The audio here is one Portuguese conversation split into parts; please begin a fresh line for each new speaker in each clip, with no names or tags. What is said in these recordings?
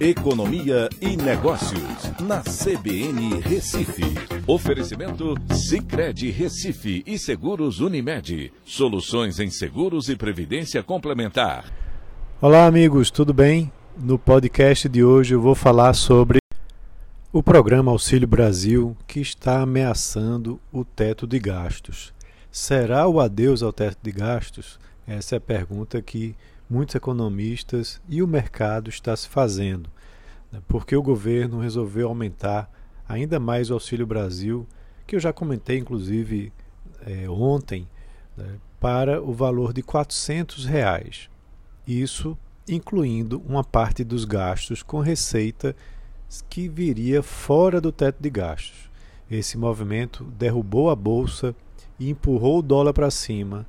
Economia e Negócios, na CBN Recife. Oferecimento Cicred Recife e Seguros Unimed. Soluções em seguros e previdência complementar.
Olá, amigos, tudo bem? No podcast de hoje eu vou falar sobre o programa Auxílio Brasil que está ameaçando o teto de gastos. Será o adeus ao teto de gastos? Essa é a pergunta que muitos economistas e o mercado está se fazendo, né? porque o governo resolveu aumentar ainda mais o Auxílio Brasil, que eu já comentei inclusive é, ontem, né, para o valor de 400 reais. Isso incluindo uma parte dos gastos com receita que viria fora do teto de gastos. Esse movimento derrubou a bolsa e empurrou o dólar para cima,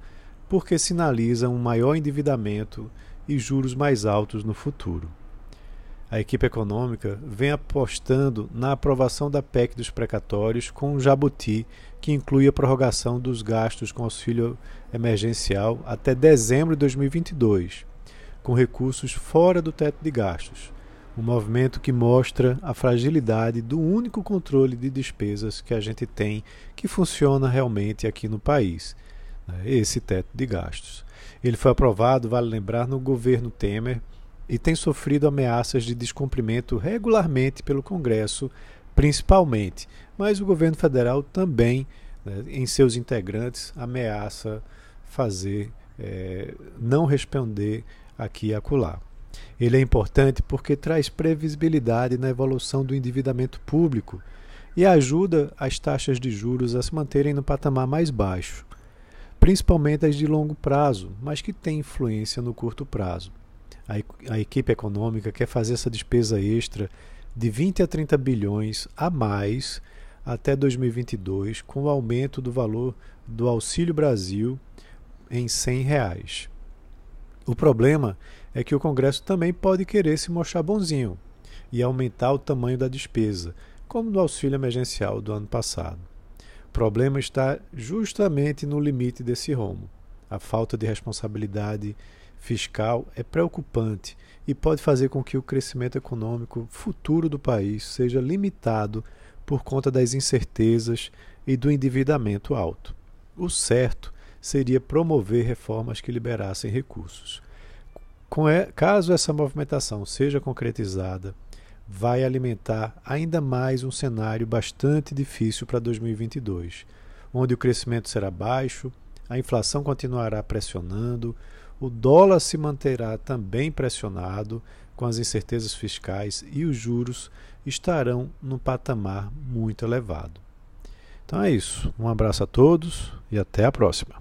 porque sinaliza um maior endividamento e juros mais altos no futuro. A equipe econômica vem apostando na aprovação da PEC dos precatórios com um jabuti que inclui a prorrogação dos gastos com auxílio emergencial até dezembro de 2022, com recursos fora do teto de gastos. Um movimento que mostra a fragilidade do único controle de despesas que a gente tem que funciona realmente aqui no país né, esse teto de gastos. Ele foi aprovado, vale lembrar, no governo Temer e tem sofrido ameaças de descumprimento regularmente pelo Congresso, principalmente, mas o governo federal também, né, em seus integrantes, ameaça fazer, é, não responder aqui e acolá. Ele é importante porque traz previsibilidade na evolução do endividamento público e ajuda as taxas de juros a se manterem no patamar mais baixo principalmente as de longo prazo, mas que têm influência no curto prazo. A, a equipe econômica quer fazer essa despesa extra de 20 a 30 bilhões a mais até 2022, com o aumento do valor do Auxílio Brasil em 100 reais. O problema é que o Congresso também pode querer se mostrar bonzinho e aumentar o tamanho da despesa, como no auxílio emergencial do ano passado. O problema está justamente no limite desse rumo. A falta de responsabilidade fiscal é preocupante e pode fazer com que o crescimento econômico futuro do país seja limitado por conta das incertezas e do endividamento alto. O certo seria promover reformas que liberassem recursos. Caso essa movimentação seja concretizada, vai alimentar ainda mais um cenário bastante difícil para 2022, onde o crescimento será baixo, a inflação continuará pressionando, o dólar se manterá também pressionado com as incertezas fiscais e os juros estarão num patamar muito elevado. Então é isso. Um abraço a todos e até a próxima.